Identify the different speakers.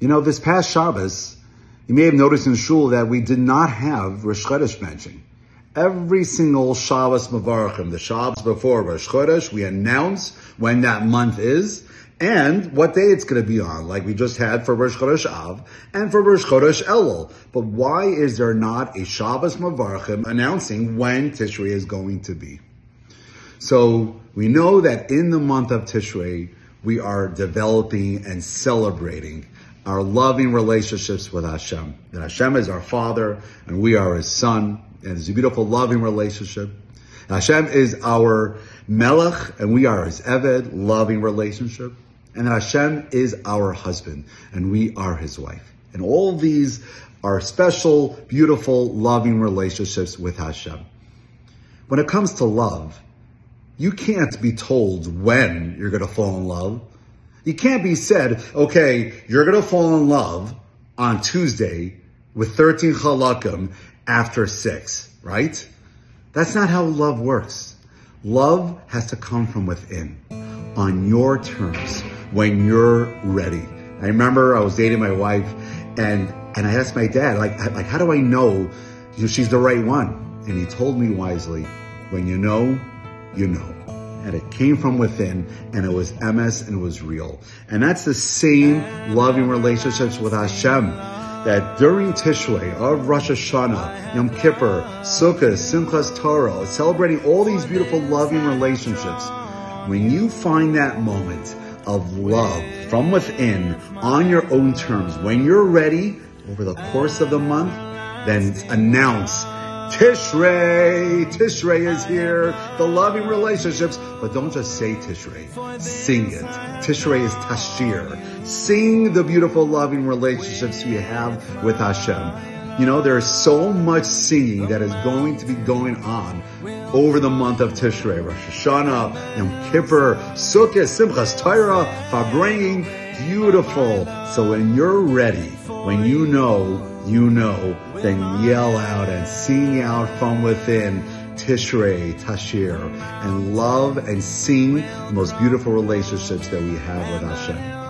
Speaker 1: You know, this past Shabbos, you may have noticed in Shul that we did not have Rosh Chodesh mentioning. Every single Shabbos Mavarachim, the Shabbos before Rosh Chodesh, we announce when that month is and what day it's going to be on, like we just had for Rosh Chodesh Av and for Rosh Chodesh Elul. But why is there not a Shabbos Mavarachim announcing when Tishrei is going to be? So we know that in the month of Tishrei, we are developing and celebrating our loving relationships with Hashem. That Hashem is our Father and we are His Son. And it's a beautiful, loving relationship. Hashem is our Melech and we are His Eved, loving relationship. And Hashem is our husband and we are His wife. And all these are special, beautiful, loving relationships with Hashem. When it comes to love, you can't be told when you're going to fall in love. You can't be said, okay, you're going to fall in love on Tuesday with 13 halakim after six, right? That's not how love works. Love has to come from within on your terms when you're ready. I remember I was dating my wife and, and I asked my dad, like, like, how do I know, know she's the right one? And he told me wisely, when you know, you know and it came from within and it was emes and it was real. And that's the same loving relationships with Hashem that during Tishrei of Rosh Hashanah, Yom Kippur, Sukkot, Simchas Torah, celebrating all these beautiful loving relationships, when you find that moment of love from within on your own terms, when you're ready over the course of the month, then announce Tishrei, Tishrei is here, the loving relationships. But don't just say Tishrei, sing it. Tishrei is Tashir. Sing the beautiful loving relationships we have with Hashem. You know, there's so much singing that is going to be going on over the month of Tishrei, Rosh Hashanah, Yom Kippur, Sukkot, Simchas Torah, Farbrengen, beautiful. So when you're ready, when you know you know, then yell out and sing out from within Tishrei, Tashir, and love and sing the most beautiful relationships that we have with Hashem.